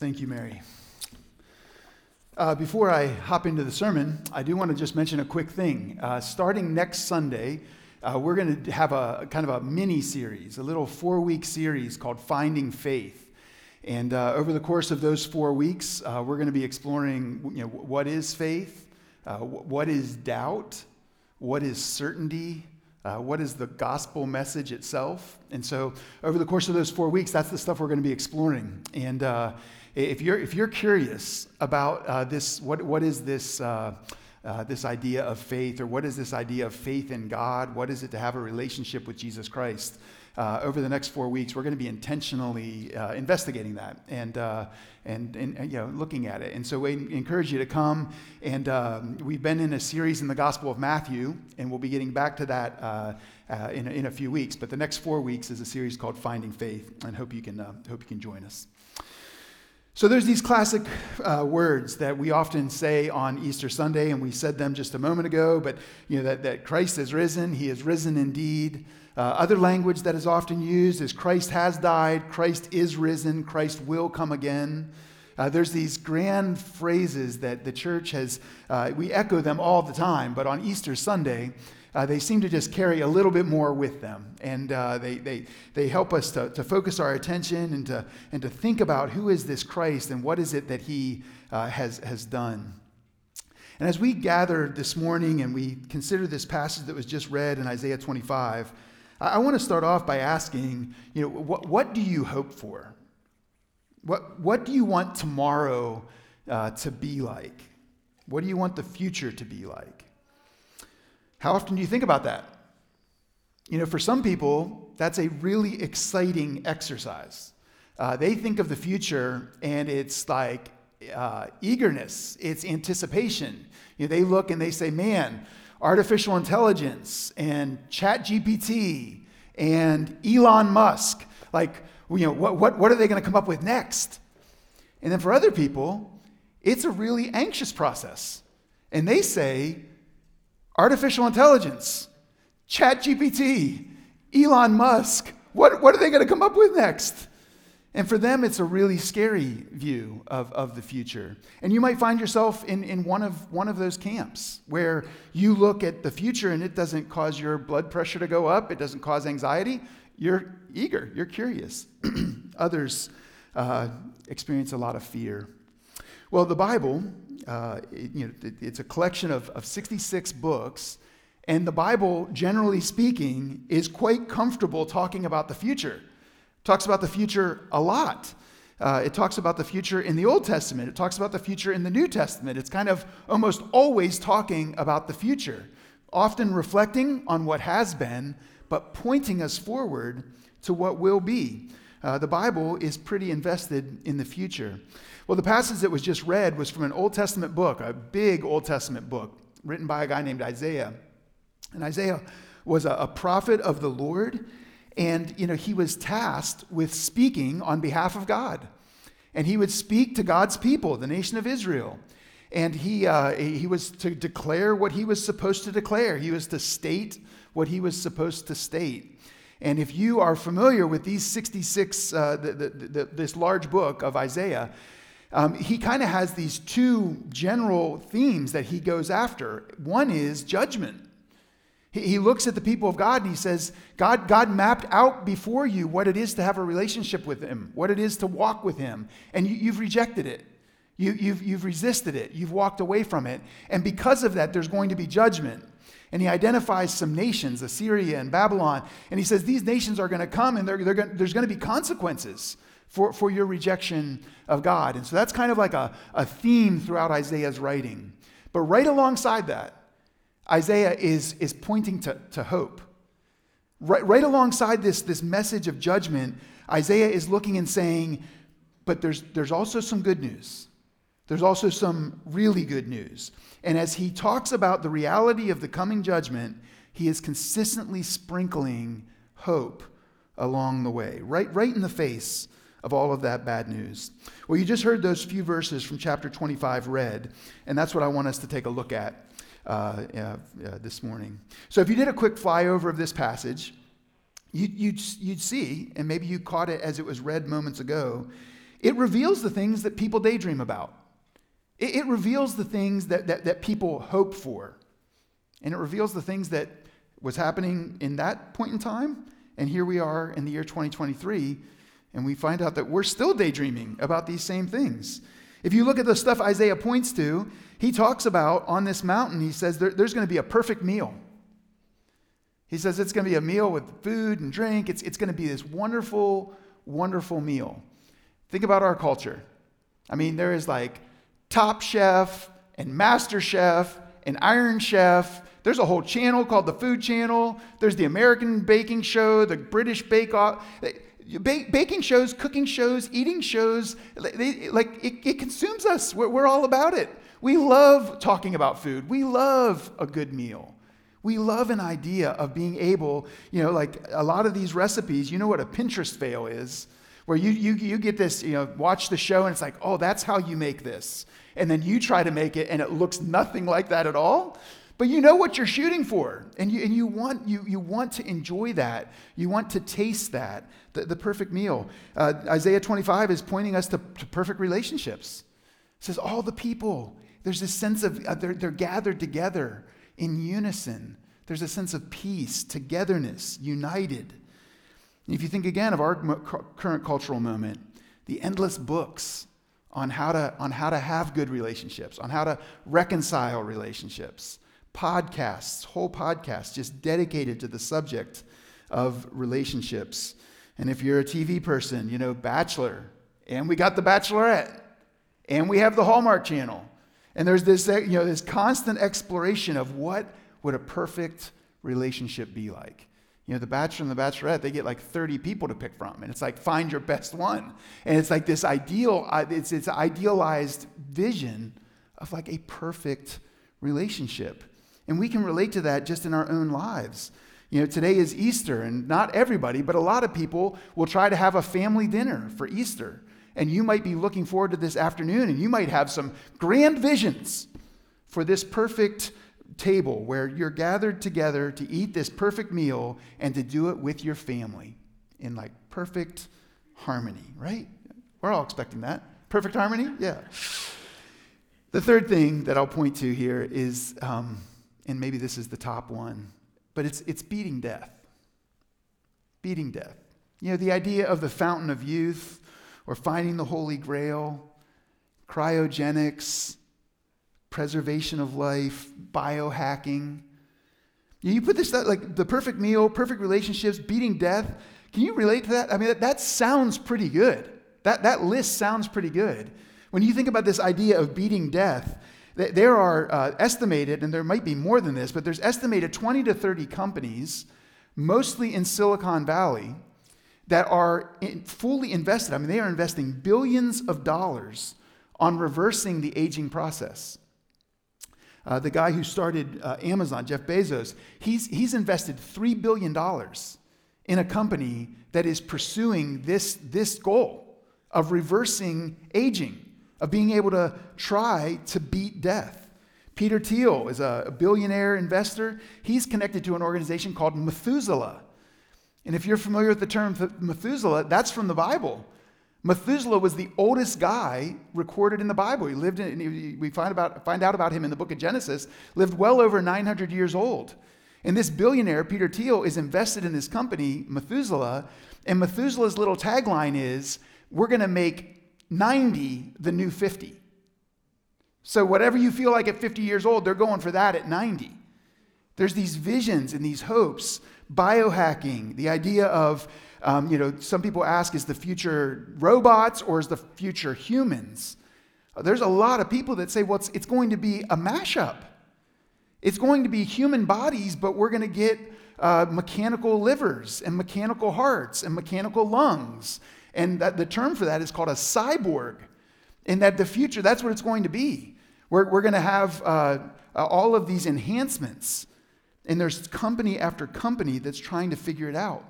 Thank you, Mary. Uh, before I hop into the sermon, I do want to just mention a quick thing. Uh, starting next Sunday, uh, we're going to have a kind of a mini series, a little four week series called Finding Faith. And uh, over the course of those four weeks, uh, we're going to be exploring you know, what is faith, uh, what is doubt, what is certainty, uh, what is the gospel message itself? And so, over the course of those four weeks, that's the stuff we're going to be exploring. And uh, if, you're, if you're curious about uh, this, what, what is this, uh, uh, this idea of faith, or what is this idea of faith in God? What is it to have a relationship with Jesus Christ? Uh, over the next four weeks, we're going to be intentionally uh, investigating that and, uh, and, and, you know, looking at it. And so we encourage you to come. And um, we've been in a series in the Gospel of Matthew, and we'll be getting back to that uh, in, in a few weeks. But the next four weeks is a series called Finding Faith, and hope you can, uh, hope you can join us. So there's these classic uh, words that we often say on Easter Sunday, and we said them just a moment ago. But you know that, that Christ is risen; He is risen indeed. Uh, other language that is often used is Christ has died, Christ is risen, Christ will come again. Uh, there's these grand phrases that the church has, uh, we echo them all the time, but on Easter Sunday, uh, they seem to just carry a little bit more with them. And uh, they, they, they help us to, to focus our attention and to, and to think about who is this Christ and what is it that he uh, has, has done. And as we gather this morning and we consider this passage that was just read in Isaiah 25, I want to start off by asking, you know, what, what do you hope for? What, what do you want tomorrow uh, to be like? What do you want the future to be like? How often do you think about that? You know, for some people, that's a really exciting exercise. Uh, they think of the future and it's like uh, eagerness, it's anticipation. You know, they look and they say, man, artificial intelligence and chat gpt and elon musk like you know what, what, what are they going to come up with next and then for other people it's a really anxious process and they say artificial intelligence chat gpt elon musk what, what are they going to come up with next and for them, it's a really scary view of, of the future. And you might find yourself in, in one, of, one of those camps where you look at the future and it doesn't cause your blood pressure to go up, it doesn't cause anxiety. You're eager, you're curious. Others uh, experience a lot of fear. Well, the Bible, uh, it, you know, it, it's a collection of, of 66 books, and the Bible, generally speaking, is quite comfortable talking about the future talks about the future a lot. Uh, it talks about the future in the Old Testament. It talks about the future in the New Testament. It's kind of almost always talking about the future, often reflecting on what has been, but pointing us forward to what will be. Uh, the Bible is pretty invested in the future. Well, the passage that was just read was from an Old Testament book, a big Old Testament book written by a guy named Isaiah. And Isaiah was a, prophet of the Lord. And, you know, he was tasked with speaking on behalf of God. And he would speak to God's people, the nation of Israel. And he, uh, he was to declare what he was supposed to declare, he was to state what he was supposed to state. And if you are familiar with these 66, uh, the, the, the, this large book of Isaiah, um, he kind of has these two general themes that he goes after. One is judgment. He, he looks at the people of God and he says, God, God mapped out before you what it is to have a relationship with Him, what it is to walk with Him, and you, you've rejected it. You, you've, you've resisted it. You've walked away from it. And because of that, there's going to be judgment. And he identifies some nations, Assyria and Babylon. And he says, These nations are going to come and they're, they're going, there's going to be consequences for, for your rejection of God. And so that's kind of like a, a theme throughout Isaiah's writing. But right alongside that, Isaiah is, is pointing to, to hope. Right, right alongside this, this message of judgment, Isaiah is looking and saying, but there's, there's also some good news. There's also some really good news. And as he talks about the reality of the coming judgment, he is consistently sprinkling hope along the way, right, right in the face of all of that bad news. Well, you just heard those few verses from chapter 25 read, and that's what I want us to take a look at uh, uh, this morning. So, if you did a quick flyover of this passage, you, you'd, you'd see, and maybe you caught it as it was read moments ago, it reveals the things that people daydream about. It, it reveals the things that, that, that people hope for. And it reveals the things that was happening in that point in time. And here we are in the year 2023, and we find out that we're still daydreaming about these same things. If you look at the stuff Isaiah points to, he talks about on this mountain, he says there, there's going to be a perfect meal. He says it's going to be a meal with food and drink. It's, it's going to be this wonderful, wonderful meal. Think about our culture. I mean, there is like Top Chef and Master Chef and Iron Chef. There's a whole channel called the Food Channel. There's the American Baking Show, the British Bake Off. Baking shows, cooking shows, eating shows, they, like it, it consumes us. We're, we're all about it. We love talking about food. We love a good meal. We love an idea of being able, you know, like a lot of these recipes, you know what a Pinterest fail is? Where you, you, you get this, you know, watch the show and it's like, oh, that's how you make this. And then you try to make it and it looks nothing like that at all. But you know what you're shooting for, and you, and you, want, you, you want to enjoy that. You want to taste that, the, the perfect meal. Uh, Isaiah 25 is pointing us to, to perfect relationships. It says, All the people, there's this sense of uh, they're, they're gathered together in unison. There's a sense of peace, togetherness, united. And if you think again of our current cultural moment, the endless books on how to, on how to have good relationships, on how to reconcile relationships podcasts, whole podcasts just dedicated to the subject of relationships. And if you're a TV person, you know, Bachelor, and we got The Bachelorette, and we have the Hallmark Channel. And there's this, you know, this constant exploration of what would a perfect relationship be like. You know, the Bachelor and the Bachelorette, they get like 30 people to pick from. And it's like, find your best one. And it's like this ideal, uh, it's, it's idealized vision of like a perfect relationship. And we can relate to that just in our own lives. You know, today is Easter, and not everybody, but a lot of people will try to have a family dinner for Easter. And you might be looking forward to this afternoon, and you might have some grand visions for this perfect table where you're gathered together to eat this perfect meal and to do it with your family in like perfect harmony, right? We're all expecting that. Perfect harmony? Yeah. The third thing that I'll point to here is um, and maybe this is the top one, but it's, it's beating death. Beating death. You know, the idea of the fountain of youth or finding the Holy Grail, cryogenics, preservation of life, biohacking. You put this, like the perfect meal, perfect relationships, beating death. Can you relate to that? I mean, that, that sounds pretty good. That, that list sounds pretty good. When you think about this idea of beating death, there are uh, estimated, and there might be more than this, but there's estimated 20 to 30 companies, mostly in Silicon Valley, that are in, fully invested. I mean, they are investing billions of dollars on reversing the aging process. Uh, the guy who started uh, Amazon, Jeff Bezos, he's, he's invested $3 billion in a company that is pursuing this, this goal of reversing aging of being able to try to beat death. Peter Thiel is a billionaire investor. He's connected to an organization called Methuselah. And if you're familiar with the term Methuselah, that's from the Bible. Methuselah was the oldest guy recorded in the Bible. He lived in, we find, about, find out about him in the book of Genesis, lived well over 900 years old. And this billionaire, Peter Thiel, is invested in this company, Methuselah. And Methuselah's little tagline is, We're going to make 90 the new 50. So, whatever you feel like at 50 years old, they're going for that at 90. There's these visions and these hopes. Biohacking, the idea of, um, you know, some people ask, is the future robots or is the future humans? There's a lot of people that say, well, it's, it's going to be a mashup. It's going to be human bodies, but we're going to get uh, mechanical livers and mechanical hearts and mechanical lungs and that the term for that is called a cyborg. And that the future, that's what it's going to be. We're, we're going to have uh, uh, all of these enhancements. And there's company after company that's trying to figure it out.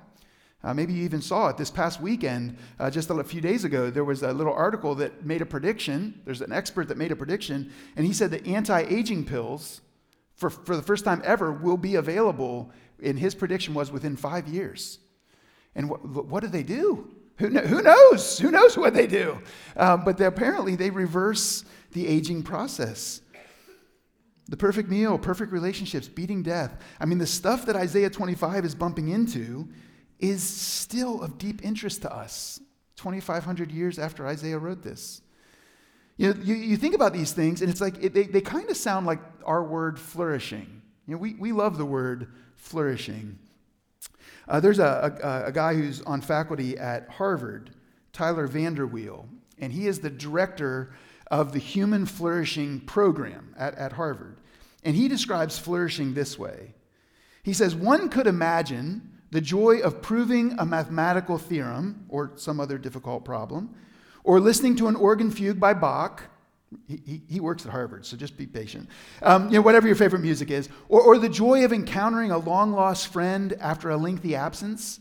Uh, maybe you even saw it this past weekend, uh, just a few days ago. There was a little article that made a prediction. There's an expert that made a prediction, and he said that anti aging pills, for, for the first time ever, will be available. And his prediction was within five years. And what, what do they do? Who, who knows? Who knows what they do? Um, but they, apparently, they reverse the aging process. The perfect meal, perfect relationships, beating death. I mean, the stuff that Isaiah 25 is bumping into is still of deep interest to us 2,500 years after Isaiah wrote this. You, know, you, you think about these things, and it's like it, they, they kind of sound like our word flourishing. You know, we, we love the word flourishing. Uh, there's a, a, a, guy who's on faculty at Harvard, Tyler VanderWeele, and he is the director of the Human Flourishing Program at, at Harvard. And he describes flourishing this way He says, One could imagine the joy of proving a mathematical theorem or some other difficult problem, or listening to an organ fugue by Bach. He, he, works at Harvard, so just be patient. Um, you know, whatever your favorite music is, or, or the joy of encountering a long lost friend after a lengthy absence.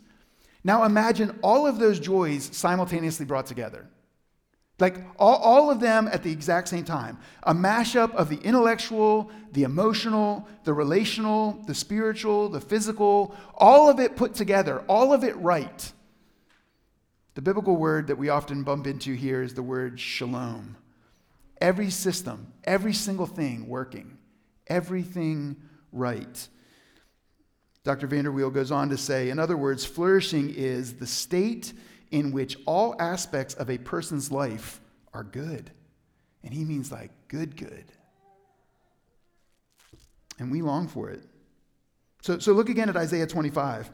Now imagine all of those joys simultaneously brought together. Like all, all of them at the exact same time. A mashup of the intellectual, the emotional, the relational, the spiritual, the physical, all of it put together, all of it right. The biblical word that we often bump into here is the word shalom. Every system, every single thing working, everything right. Dr. VanderWeele goes on to say, in other words, flourishing is the state in which all aspects of a person's life are good. And he means like good, good. And we long for it. So, so look again at Isaiah 25,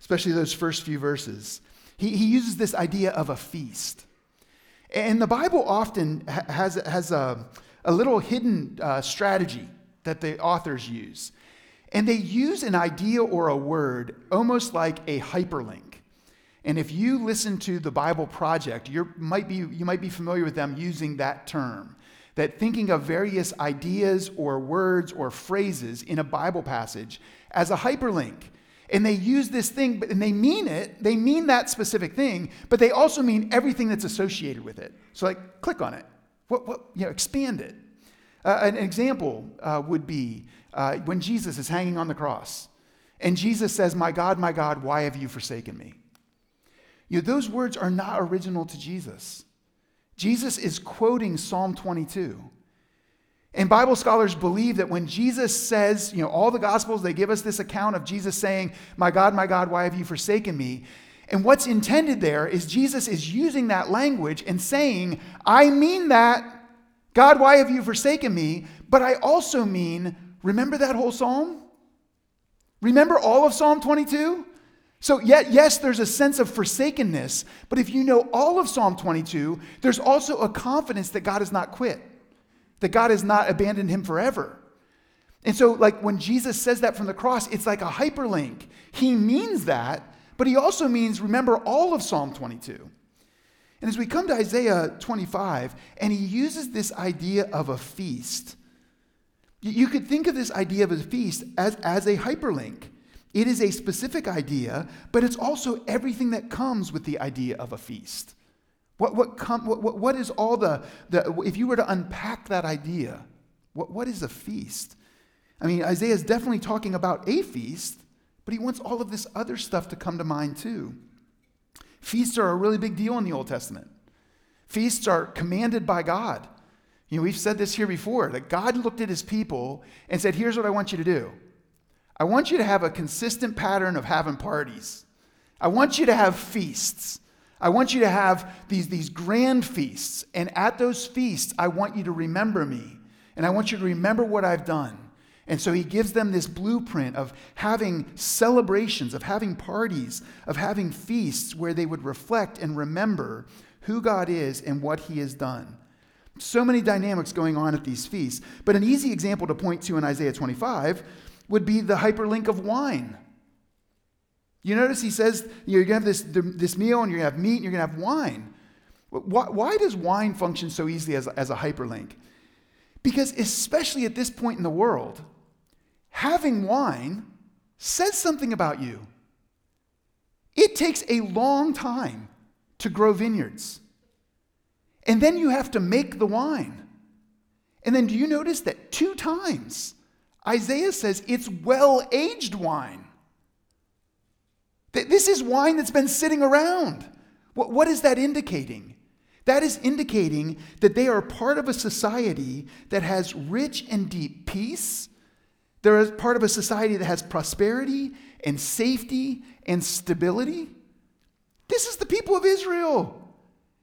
especially those first few verses. He, he uses this idea of a feast. And the Bible often has, has a, a little hidden uh, strategy that the authors use. And they use an idea or a word almost like a hyperlink. And if you listen to the Bible Project, you might be, you might be familiar with them using that term. That thinking of various ideas or words or phrases in a Bible passage as a hyperlink. And they use this thing, but, and they mean it, they mean that specific thing, but they also mean everything that's associated with it. So, like, click on it. What, what, you know, expand it. Uh, an example uh, would be uh, when Jesus is hanging on the cross, and Jesus says, My God, my God, why have you forsaken me? You know, those words are not original to Jesus. Jesus is quoting Psalm 22. And Bible scholars believe that when Jesus says, you know, all the Gospels, they give us this account of Jesus saying, My God, my God, why have you forsaken me? And what's intended there is Jesus is using that language and saying, I mean that. God, why have you forsaken me? But I also mean, remember that whole psalm? Remember all of Psalm 22? So, yet, yes, there's a sense of forsakenness, but if you know all of Psalm 22, there's also a confidence that God has not quit, that God has not abandoned him forever. And so, like when Jesus says that from the cross, it's like a hyperlink. He means that, but he also means remember all of Psalm 22. And as we come to Isaiah 25, and he uses this idea of a feast, you could think of this idea of a feast as, as a hyperlink. It is a specific idea, but it's also everything that comes with the idea of a feast. What, what, com, what, what is all the, the, if you were to unpack that idea, what, what is a feast? I mean, Isaiah is definitely talking about a feast, but he wants all of this other stuff to come to mind too. Feasts are a really big deal in the Old Testament. Feasts are commanded by God. You know, we've said this here before that God looked at his people and said, Here's what I want you to do. I want you to have a consistent pattern of having parties. I want you to have feasts. I want you to have these, these grand feasts. And at those feasts, I want you to remember me. And I want you to remember what I've done. And so he gives them this blueprint of having celebrations, of having parties, of having feasts where they would reflect and remember who God is and what he has done. So many dynamics going on at these feasts. But an easy example to point to in Isaiah 25 would be the hyperlink of wine. You notice he says you're going to have this, this meal and you're going to have meat and you're going to have wine. Why, why does wine function so easily as, as a hyperlink? Because, especially at this point in the world, having wine says something about you. It takes a long time to grow vineyards. And then you have to make the wine. And then do you notice that two times Isaiah says it's well aged wine. This is wine that's been sitting around. What, what is that indicating? That is indicating that they are part of a society that has rich and deep peace. They're part of a society that has prosperity and safety and stability. This is the people of Israel.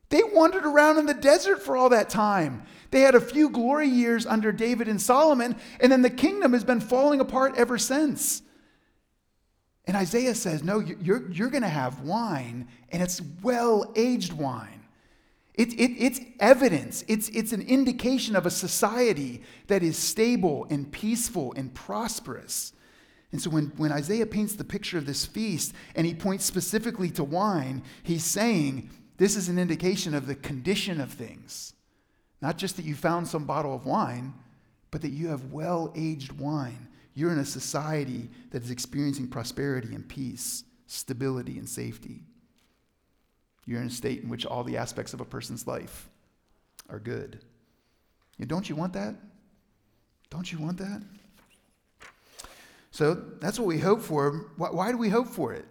They wandered around in the desert for all that time. They had a few glory years under David and Solomon, and then the kingdom has been falling apart ever since. And Isaiah says, No, you're, you're going to have wine, and it's well aged wine. It, it, it's evidence, it's, it's an indication of a society that is stable and peaceful and prosperous. And so when, when Isaiah paints the picture of this feast and he points specifically to wine, he's saying this is an indication of the condition of things. Not just that you found some bottle of wine, but that you have well aged wine. You're in a society that is experiencing prosperity and peace, stability and safety. You're in a state in which all the aspects of a person's life are good. And don't you want that? Don't you want that? So that's what we hope for. Why, why do we hope for it?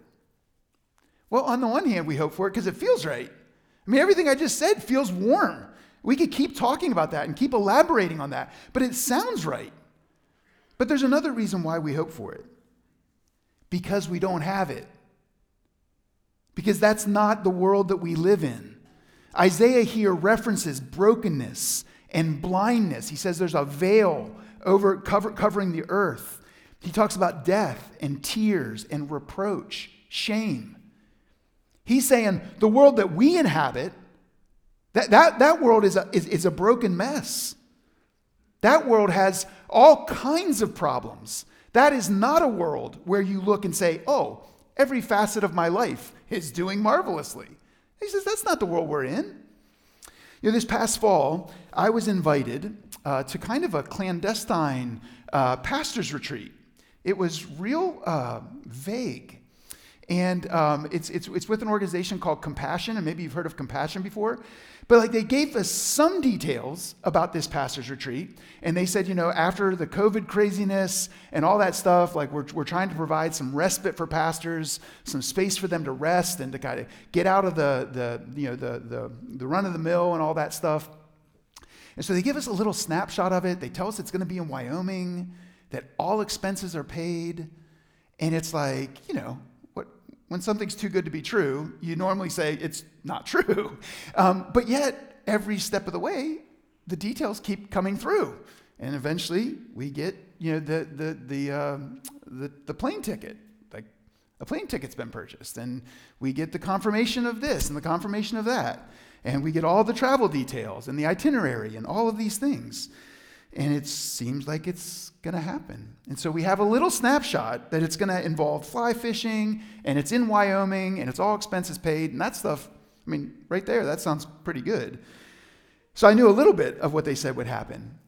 Well, on the one hand, we hope for it because it feels right. I mean, everything I just said feels warm. We could keep talking about that and keep elaborating on that, but it sounds right. But there's another reason why we hope for it because we don't have it because that's not the world that we live in. Isaiah here references brokenness and blindness. He says there's a veil over cover, covering the earth. He talks about death and tears and reproach, shame. He's saying the world that we inhabit, that, that, that world is a, is, is a broken mess. That world has all kinds of problems. That is not a world where you look and say, oh, every facet of my life is doing marvelously. He says, That's not the world we're in. You know, this past fall, I was invited uh, to kind of a clandestine uh, pastor's retreat. It was real uh, vague. And um, it's, it's, it's with an organization called Compassion, and maybe you've heard of Compassion before. But like they gave us some details about this pastor's retreat, and they said, you know, after the COVID craziness and all that stuff, like we're, we're trying to provide some respite for pastors, some space for them to rest and to kind of get out of the, the you know, the, the, the run of the mill and all that stuff. And so they give us a little snapshot of it. They tell us it's going to be in Wyoming, that all expenses are paid. And it's like, you know, when something's too good to be true, you normally say it's not true. Um, but yet, every step of the way, the details keep coming through. And eventually, we get you know, the, the, the, uh, the, the plane ticket. Like, a plane ticket's been purchased. And we get the confirmation of this and the confirmation of that. And we get all the travel details and the itinerary and all of these things and it seems like it's going to happen. And so we have a little snapshot that it's going to involve fly fishing, and it's in Wyoming, and it's all expenses paid, and that stuff, I mean, right there, that sounds pretty good. So I knew a little bit of what they said would happen.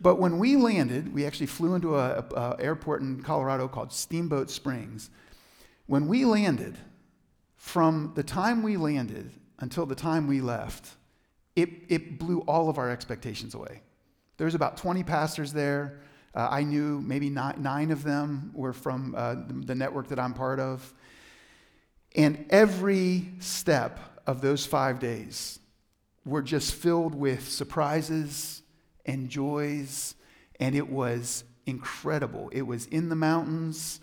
But when we landed, we actually flew into an airport in Colorado called Steamboat Springs. When we landed, from the time we landed until the time we left, it, it blew all of our expectations away. There was about 20 pastors there. Uh, I knew maybe nine, of them were from uh, the network that I'm part of. And every step of those five days were just filled with surprises and joys, and it was incredible. It was in the mountains.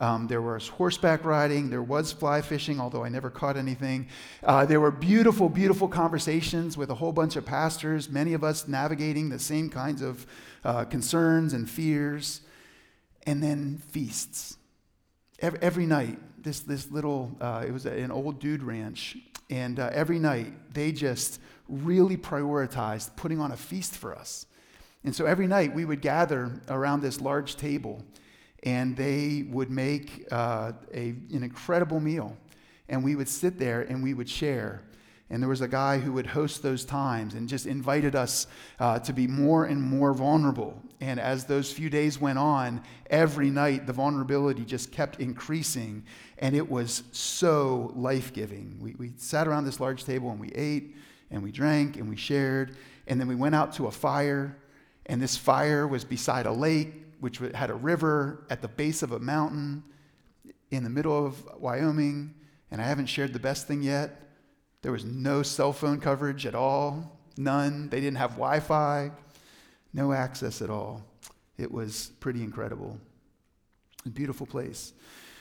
Um, there was horseback riding. There was fly fishing, although I never caught anything. Uh, there were beautiful, beautiful conversations with a whole bunch of pastors, many of us navigating the same kinds of uh, concerns and fears. And then feasts. Every, every night, this, this little, uh, it was an old dude ranch. And uh, every night, they just really prioritized putting on a feast for us. And so every night, we would gather around this large table and they would make uh, a, an incredible meal. And we would sit there and we would share. And there was a guy who would host those times and just invited us uh, to be more and more vulnerable. And as those few days went on, every night the vulnerability just kept increasing. And it was so life giving. We, we sat around this large table and we ate and we drank and we shared. And then we went out to a fire. And this fire was beside a lake which had a river at the base of a mountain in the middle of Wyoming. And I haven't shared the best thing yet. There was no cell phone coverage at all, none. They didn't have Wi Fi, no access at all. It was pretty incredible. A beautiful place.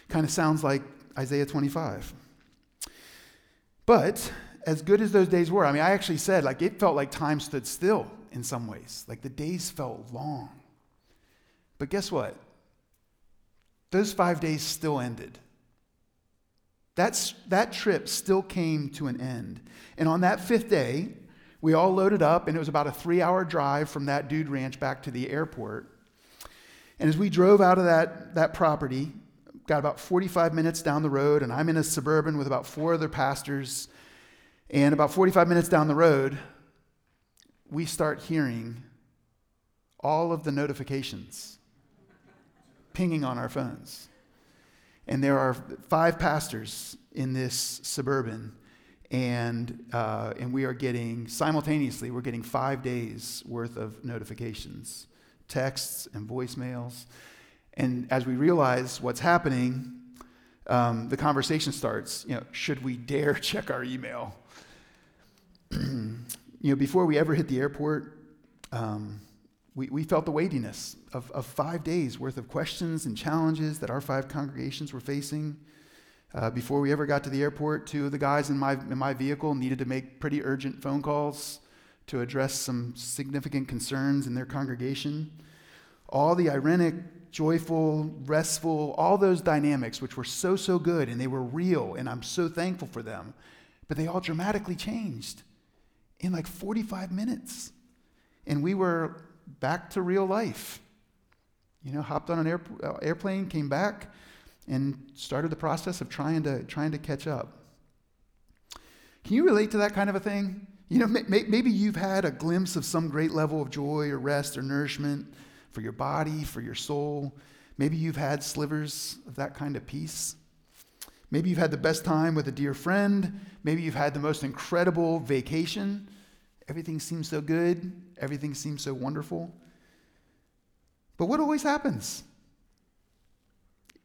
Kind of sounds like Isaiah 25. But as good as those days were, I mean, I actually said, like, it felt like time stood still in some ways. Like the days felt long. But guess what? Those five days still ended. That's, that trip still came to an end. And on that fifth day, we all loaded up, and it was about a three hour drive from that dude ranch back to the airport. And as we drove out of that, that property, got about 45 minutes down the road, and I'm in a suburban with about four other pastors. And about 45 minutes down the road, we start hearing all of the notifications pinging on our phones. And there are five pastors in this suburban, and, uh, and we are getting, simultaneously, we're getting five days worth of notifications, texts, and voicemails. And as we realize what's happening, um, the conversation starts. You know, should we dare check our email? you know, before we ever hit the airport, um, we, we felt the weightiness of, of five days worth of questions and challenges that our five congregations were facing. Uh, before we ever got to the airport, two of the guys in my, in my vehicle needed to make pretty urgent phone calls to address some significant concerns in their congregation. All the ironic, joyful, restful, all those dynamics, which were so, so good and they were real, and I'm so thankful for them, but they all dramatically changed in like 45 minutes. And we were back to real life. You know, hopped on an air, uh, airplane, came back, and started the process of trying to, trying to catch up. Can you relate to that kind of a thing? You know, may, maybe you've had a glimpse of some great level of joy or rest or nourishment for your body, for your soul. Maybe you've had slivers of that kind of peace. Maybe you've had the best time with a dear friend. Maybe you've had the most incredible vacation. Everything seems so good, everything seems so wonderful. But what always happens?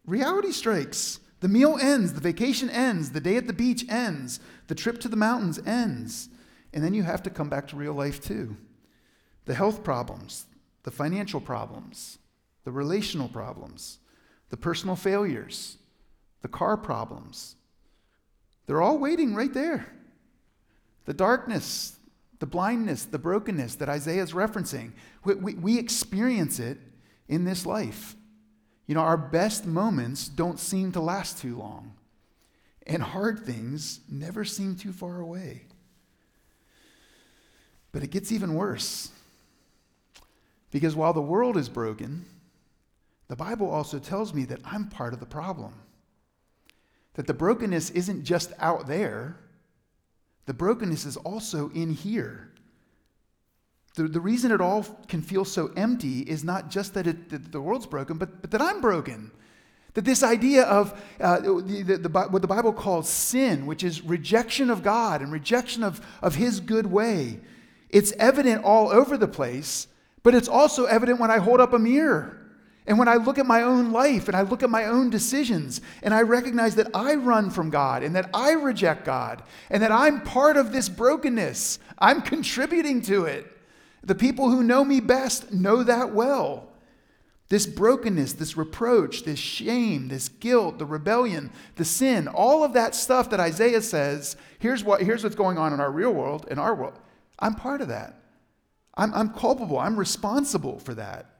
Reality strikes. The meal ends, the vacation ends, the day at the beach ends, the trip to the mountains ends. And then you have to come back to real life too. The health problems, the financial problems, the relational problems, the personal failures, the car problems. They're all waiting right there. The darkness, the blindness, the brokenness that Isaiah is referencing, we, we, we experience it in this life. You know, our best moments don't seem to last too long, and hard things never seem too far away. But it gets even worse. Because while the world is broken, the Bible also tells me that I'm part of the problem. That the brokenness isn't just out there, the brokenness is also in here. The, the reason it all can feel so empty is not just that, it, that the world's broken, but, but that I'm broken. That this idea of uh, the, the, what the Bible calls sin, which is rejection of God and rejection of, of His good way, it's evident all over the place, but it's also evident when I hold up a mirror. And when I look at my own life and I look at my own decisions and I recognize that I run from God and that I reject God and that I'm part of this brokenness, I'm contributing to it. The people who know me best know that well. This brokenness, this reproach, this shame, this guilt, the rebellion, the sin, all of that stuff that Isaiah says, here's, what, here's what's going on in our real world, in our world. I'm part of that. I'm, I'm culpable. I'm responsible for that.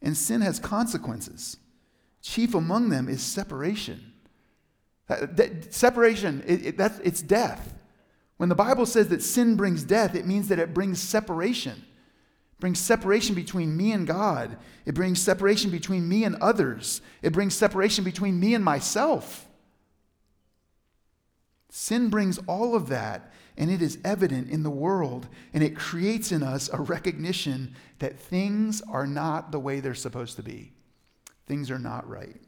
And sin has consequences. Chief among them is separation. That, that, separation, it, it, that's, it's death. When the Bible says that sin brings death, it means that it brings separation. It brings separation between me and God. It brings separation between me and others. It brings separation between me and myself. Sin brings all of that, and it is evident in the world, and it creates in us a recognition that things are not the way they're supposed to be. Things are not right.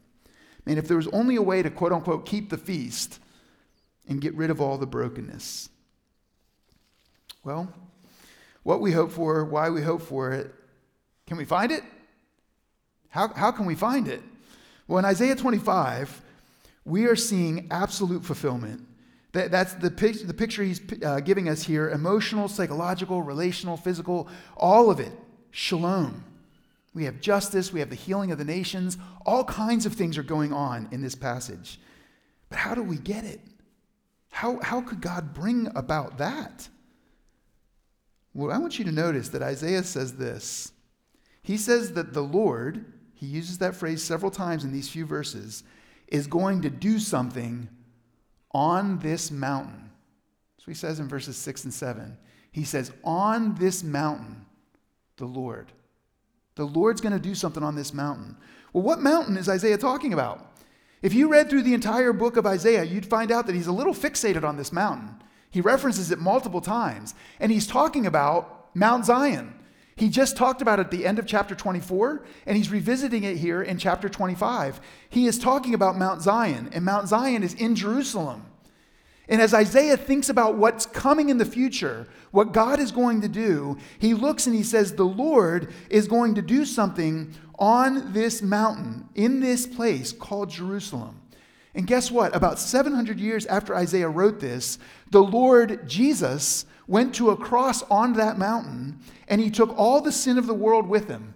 Man, if there was only a way to quote unquote keep the feast and get rid of all the brokenness, well, what we hope for, why we hope for it, can we find it? How, how can we find it? Well, in Isaiah 25, we are seeing absolute fulfillment That, that's the, pic- the picture he's uh, giving us here emotional, psychological, relational, physical, all of it. Shalom. We have justice, we have the healing of the nations. All kinds of things are going on in this passage. But how do we get it? How, how could God bring about that? Well, I want you to notice that Isaiah says this. He says that the Lord, he uses that phrase several times in these few verses, is going to do something on this mountain. So he says in verses 6 and 7. He says, On this mountain, the Lord. The Lord's going to do something on this mountain. Well, what mountain is Isaiah talking about? If you read through the entire book of Isaiah, you'd find out that he's a little fixated on this mountain. He references it multiple times, and he's talking about Mount Zion. He just talked about it at the end of chapter 24, and he's revisiting it here in chapter 25. He is talking about Mount Zion, and Mount Zion is in Jerusalem. And as Isaiah thinks about what's coming in the future, what God is going to do, he looks and he says, The Lord is going to do something on this mountain, in this place called Jerusalem. And guess what? About 700 years after Isaiah wrote this, the Lord Jesus went to a cross on that mountain and he took all the sin of the world with him.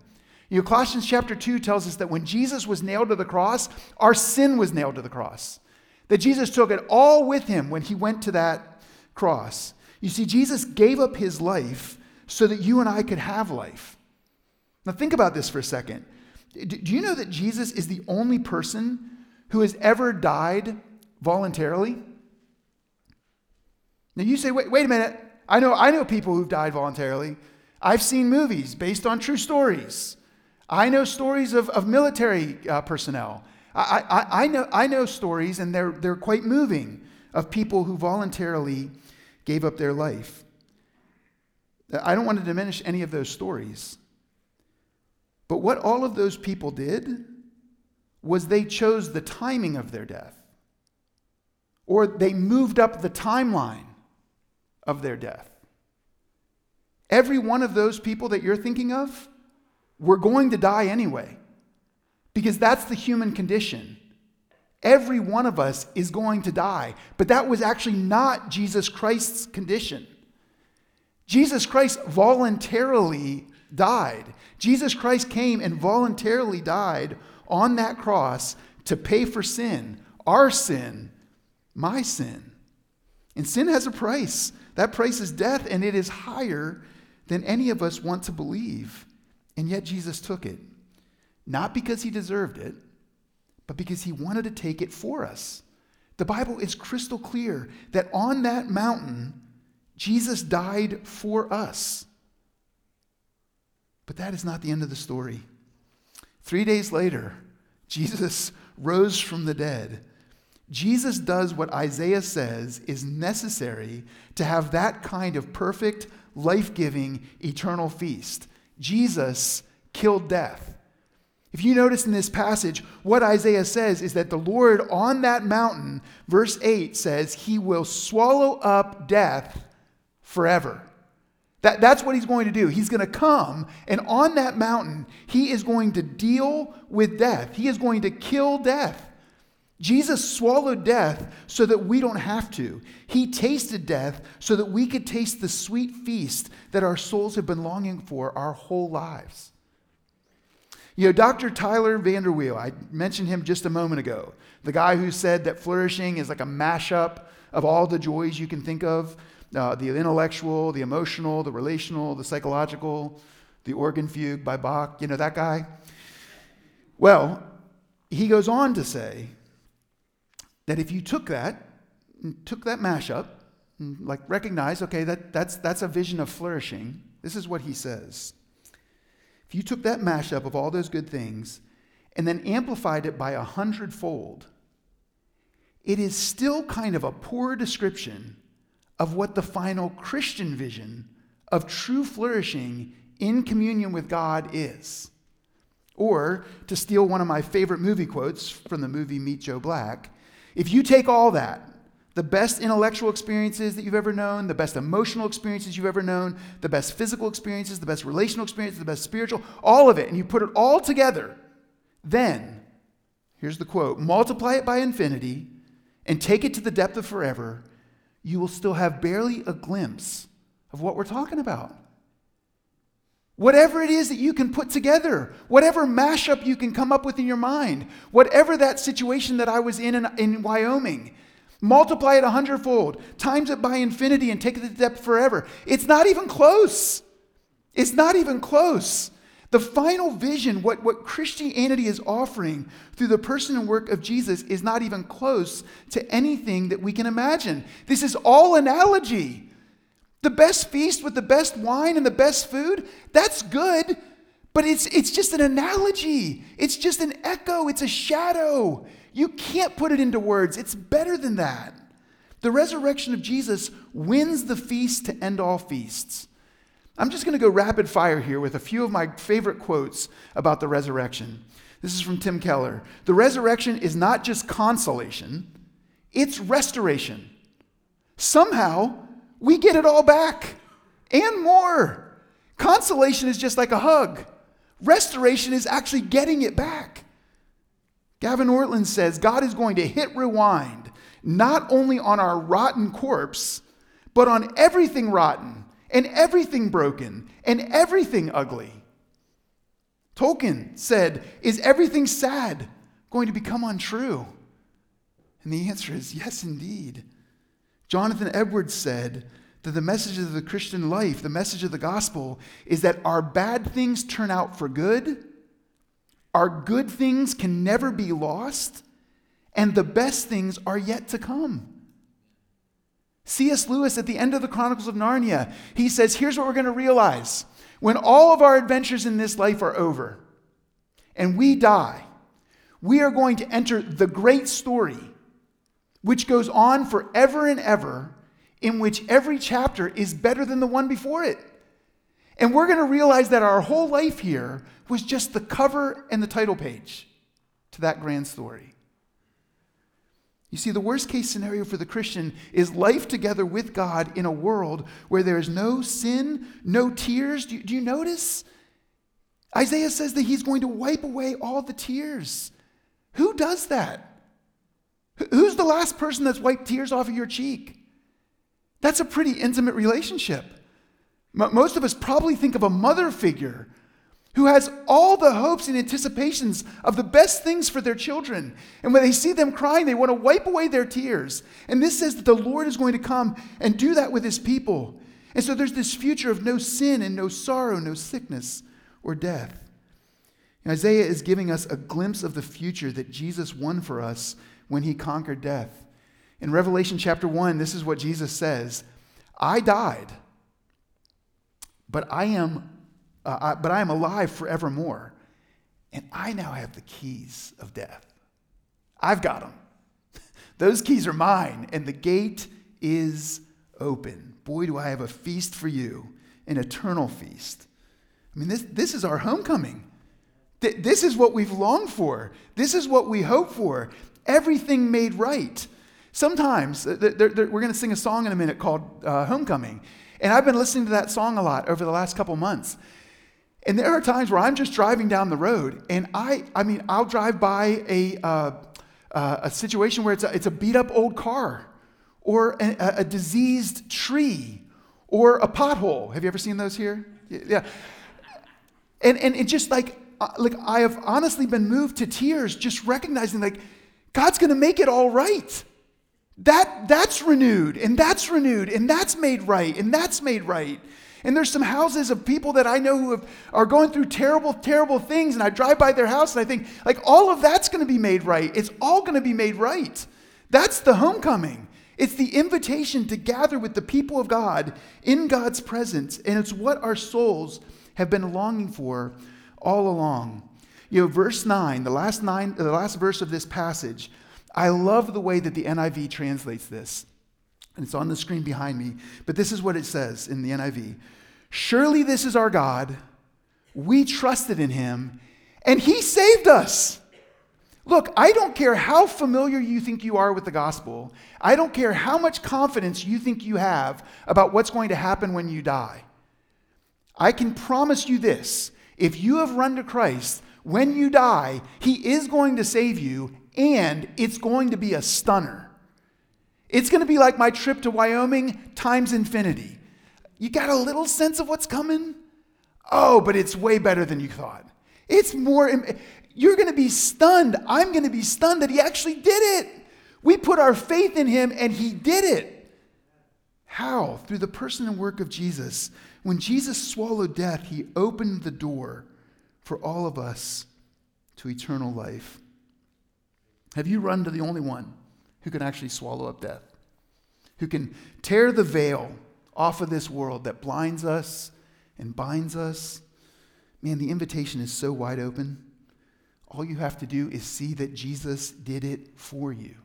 You know, Colossians chapter 2 tells us that when Jesus was nailed to the cross, our sin was nailed to the cross. That Jesus took it all with him when he went to that cross. You see, Jesus gave up his life so that you and I could have life. Now, think about this for a second. Do you know that Jesus is the only person who has ever died voluntarily? Now you say, wait, wait a minute. I know, I know people who've died voluntarily. I've seen movies based on true stories. I know stories of, of military uh, personnel. I, I, I, know, I know stories, and they're, they're quite moving, of people who voluntarily gave up their life. I don't want to diminish any of those stories. But what all of those people did was they chose the timing of their death, or they moved up the timeline of their death. Every one of those people that you're thinking of we're going to die anyway, because that's the human condition. Every one of us is going to die, but that was actually not Jesus Christ's condition. Jesus Christ voluntarily died. Jesus Christ came and voluntarily died on that cross to pay for sin, our sin, my sin. And sin has a price. That price is death, and it is higher than any of us want to believe. And yet Jesus took it. Not because he deserved it, but because he wanted to take it for us. The Bible is crystal clear that on that mountain, Jesus died for us. But that is not the end of the story. Three days later, Jesus rose from the dead. Jesus does what Isaiah says is necessary to have that kind of perfect, life giving, eternal feast. Jesus killed death. If you notice in this passage, what Isaiah says is that the Lord on that mountain, verse 8 says, He will swallow up death forever. That, that's what he's going to do. He's going to come, and on that mountain, he is going to deal with death. He is going to kill death. Jesus swallowed death so that we don't have to. He tasted death so that we could taste the sweet feast that our souls have been longing for our whole lives. You know, Dr. Tyler VanderWeele, I mentioned him just a moment ago, the guy who said that flourishing is like a mashup of all the joys you can think of uh, the intellectual, the emotional, the relational, the psychological, the organ fugue by Bach, you know, that guy. Well, he goes on to say that if you took that, mm, took that mashup, mm, like recognize, okay, that, that's, that's a vision of flourishing, this is what he says. If you took that mashup of all those good things and then amplified it by a hundredfold, it is still kind of a poor description of what the final Christian vision of true flourishing in communion with God is. Or, to steal one of my favorite movie quotes from the movie Meet Joe Black, if you take all that, the best intellectual experiences that you've ever known, the best emotional experiences you've ever known, the best physical experiences, the best relational experiences, the best spiritual, all of it, and you put it all together, then, here's the quote multiply it by infinity and take it to the depth of forever, you will still have barely a glimpse of what we're talking about. Whatever it is that you can put together, whatever mashup you can come up with in your mind, whatever that situation that I was in in, in Wyoming, multiply it a hundredfold, times it by infinity, and take it to depth forever. It's not even close. It's not even close. The final vision, what, what Christianity is offering through the person and work of Jesus, is not even close to anything that we can imagine. This is all analogy. The best feast with the best wine and the best food, that's good, but it's, it's just an analogy. It's just an echo, it's a shadow. You can't put it into words. It's better than that. The resurrection of Jesus wins the feast to end all feasts. I'm just going to go rapid fire here with a few of my favorite quotes about the resurrection. This is from Tim Keller. The resurrection is not just consolation, it's restoration. Somehow, we get it all back and more. Consolation is just like a hug, restoration is actually getting it back. Gavin Ortlund says God is going to hit rewind not only on our rotten corpse, but on everything rotten and everything broken and everything ugly. Tolkien said, Is everything sad going to become untrue? And the answer is yes, indeed. Jonathan Edwards said that the message of the Christian life, the message of the gospel, is that our bad things turn out for good, our good things can never be lost, and the best things are yet to come. C.S. Lewis, at the end of the Chronicles of Narnia, he says, Here's what we're going to realize. When all of our adventures in this life are over and we die, we are going to enter the great story which goes on forever and ever, in which every chapter is better than the one before it. And we're going to realize that our whole life here was just the cover and the title page to that grand story. You see, the worst case scenario for the Christian is life together with God in a world where there is no sin, no tears. Do you, do you notice? Isaiah says that he's going to wipe away all the tears. Who does that? Who's the last person that's wiped tears off of your cheek? That's a pretty intimate relationship. Most of us probably think of a mother figure who has all the hopes and anticipations of the best things for their children. And when they see them crying, they want to wipe away their tears. And this says that the Lord is going to come and do that with his people. And so there's this future of no sin and no sorrow, no sickness or death. And Isaiah is giving us a glimpse of the future that Jesus won for us when he conquered death. In Revelation chapter 1, this is what Jesus says I died, but I am, uh, I, but I am alive forevermore, and I now have the keys of death. I've got them. Those keys are mine, and the gate is open. Boy, do I have a feast for you, an eternal feast. I mean, this, this is our homecoming. This is what we've longed for. This is what we hope for everything made right. Sometimes, they're, they're, we're going to sing a song in a minute called uh, Homecoming. And I've been listening to that song a lot over the last couple months. And there are times where I'm just driving down the road, and I, I mean, I'll drive by a, uh, uh, a situation where it's a, it's a beat up old car, or a, a diseased tree, or a pothole. Have you ever seen those here? Yeah. And, and it just like, uh, like I have honestly been moved to tears just recognizing like God's going to make it all right. That, that's renewed, and that's renewed, and that's made right, and that's made right. And there's some houses of people that I know who have, are going through terrible, terrible things, and I drive by their house and I think, like, all of that's going to be made right. It's all going to be made right. That's the homecoming. It's the invitation to gather with the people of God in God's presence, and it's what our souls have been longing for all along. You know, verse 9, the last nine, the last verse of this passage, I love the way that the NIV translates this. And it's on the screen behind me, but this is what it says in the NIV. Surely this is our God. We trusted in him, and he saved us. Look, I don't care how familiar you think you are with the gospel. I don't care how much confidence you think you have about what's going to happen when you die. I can promise you this if you have run to Christ, when you die, He is going to save you, and it's going to be a stunner. It's going to be like my trip to Wyoming times infinity. You got a little sense of what's coming? Oh, but it's way better than you thought. It's more, you're going to be stunned. I'm going to be stunned that he actually did it. We put our faith in him and he did it. How? Through the person and work of Jesus. When Jesus swallowed death, he opened the door for all of us to eternal life. Have you run to the only one who can actually swallow up death? Who can tear the veil off of this world that blinds us and binds us? Man, the invitation is so wide open. All you have to do is see that Jesus did it for you.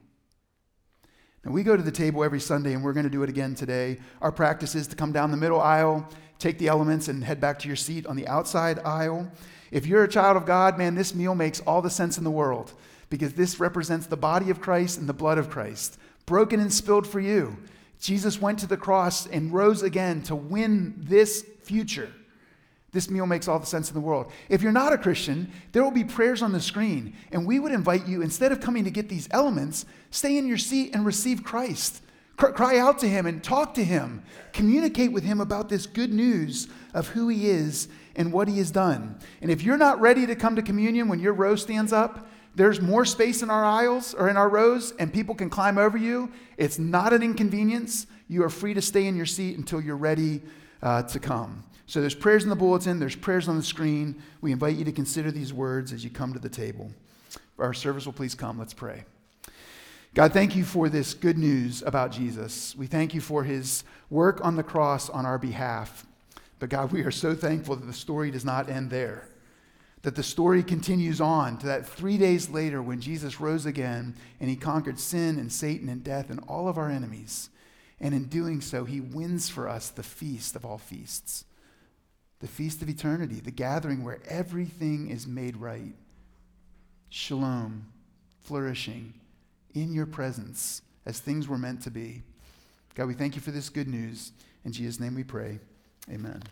Now, we go to the table every Sunday, and we're going to do it again today. Our practice is to come down the middle aisle, take the elements, and head back to your seat on the outside aisle. If you're a child of God, man, this meal makes all the sense in the world because this represents the body of Christ and the blood of Christ, broken and spilled for you. Jesus went to the cross and rose again to win this future. This meal makes all the sense in the world. If you're not a Christian, there will be prayers on the screen, and we would invite you, instead of coming to get these elements, stay in your seat and receive Christ. Cry out to Him and talk to Him. Communicate with Him about this good news of who He is and what He has done. And if you're not ready to come to communion when your row stands up, there's more space in our aisles or in our rows, and people can climb over you. It's not an inconvenience. You are free to stay in your seat until you're ready uh, to come. So there's prayers in the bulletin, there's prayers on the screen. We invite you to consider these words as you come to the table. Our service will please come. Let's pray. God, thank you for this good news about Jesus. We thank you for his work on the cross on our behalf. But God, we are so thankful that the story does not end there. That the story continues on to that three days later when Jesus rose again and he conquered sin and Satan and death and all of our enemies. And in doing so, he wins for us the feast of all feasts the feast of eternity, the gathering where everything is made right. Shalom, flourishing in your presence as things were meant to be. God, we thank you for this good news. In Jesus' name we pray. Amen.